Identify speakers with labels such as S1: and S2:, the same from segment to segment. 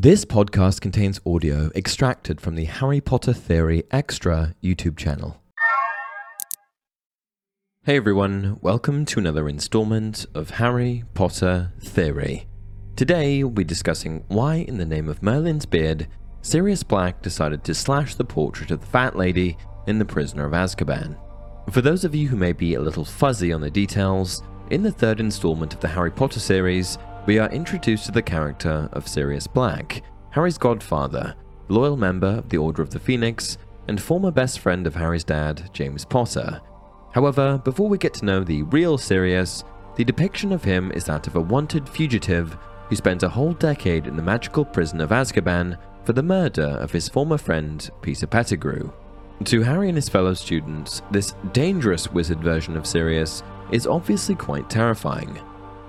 S1: This podcast contains audio extracted from the Harry Potter Theory Extra YouTube channel. Hey everyone, welcome to another installment of Harry Potter Theory. Today we'll be discussing why, in the name of Merlin's beard, Sirius Black decided to slash the portrait of the Fat Lady in The Prisoner of Azkaban. For those of you who may be a little fuzzy on the details, in the third installment of the Harry Potter series, we are introduced to the character of Sirius Black, Harry's godfather, loyal member of the Order of the Phoenix, and former best friend of Harry's dad, James Potter. However, before we get to know the real Sirius, the depiction of him is that of a wanted fugitive who spent a whole decade in the magical prison of Azkaban for the murder of his former friend, Peter Pettigrew. To Harry and his fellow students, this dangerous wizard version of Sirius is obviously quite terrifying.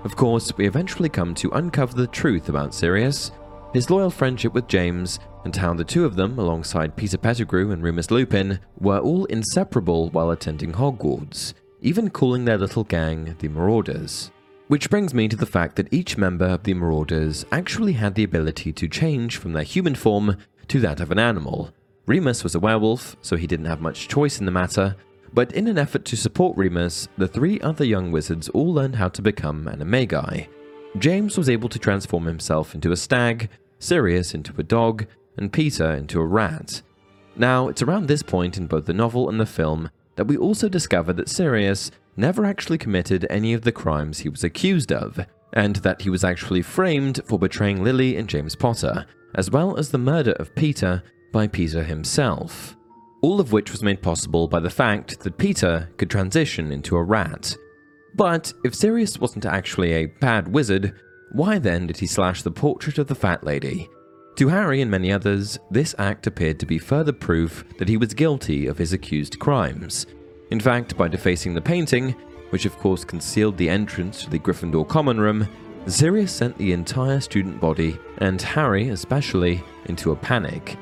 S1: Of course, we eventually come to uncover the truth about Sirius, his loyal friendship with James, and how the two of them, alongside Peter Pettigrew and Remus Lupin, were all inseparable while attending Hogwarts, even calling their little gang the Marauders. Which brings me to the fact that each member of the Marauders actually had the ability to change from their human form to that of an animal. Remus was a werewolf, so he didn't have much choice in the matter, but in an effort to support Remus, the three other young wizards all learned how to become an animagi. James was able to transform himself into a stag, Sirius into a dog, and Peter into a rat. Now, it's around this point in both the novel and the film that we also discover that Sirius never actually committed any of the crimes he was accused of, and that he was actually framed for betraying Lily and James Potter, as well as the murder of Peter by Peter himself all of which was made possible by the fact that Peter could transition into a rat. But if Sirius wasn't actually a bad wizard, why then did he slash the portrait of the fat lady? To Harry and many others, this act appeared to be further proof that he was guilty of his accused crimes. In fact, by defacing the painting, which of course concealed the entrance to the Gryffindor common room, Sirius sent the entire student body, and Harry especially, into a panic.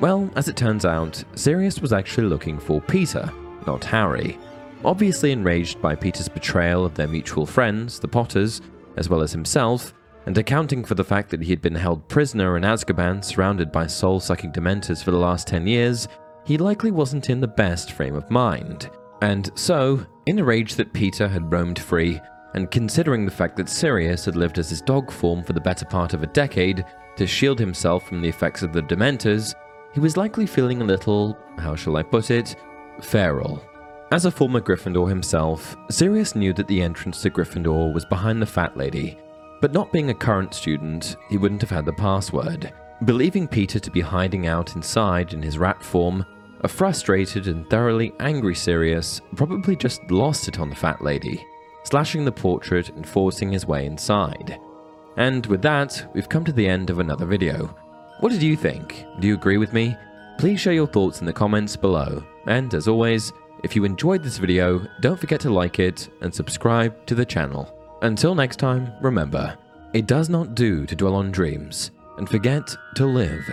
S1: Well, as it turns out, Sirius was actually looking for Peter, not Harry. Obviously enraged by Peter's betrayal of their mutual friends, the Potters, as well as himself, and accounting for the fact that he had been held prisoner in Azkaban surrounded by soul sucking dementors for the last 10 years, he likely wasn't in the best frame of mind. And so, in a rage that Peter had roamed free, and considering the fact that Sirius had lived as his dog form for the better part of a decade to shield himself from the effects of the dementors, he was likely feeling a little, how shall I put it, feral. As a former Gryffindor himself, Sirius knew that the entrance to Gryffindor was behind the Fat Lady, but not being a current student, he wouldn't have had the password. Believing Peter to be hiding out inside in his rat form, a frustrated and thoroughly angry Sirius probably just lost it on the Fat Lady, slashing the portrait and forcing his way inside. And with that, we've come to the end of another video. What did you think? Do you agree with me? Please share your thoughts in the comments below. And as always, if you enjoyed this video, don't forget to like it and subscribe to the channel. Until next time, remember, it does not do to dwell on dreams and forget to live.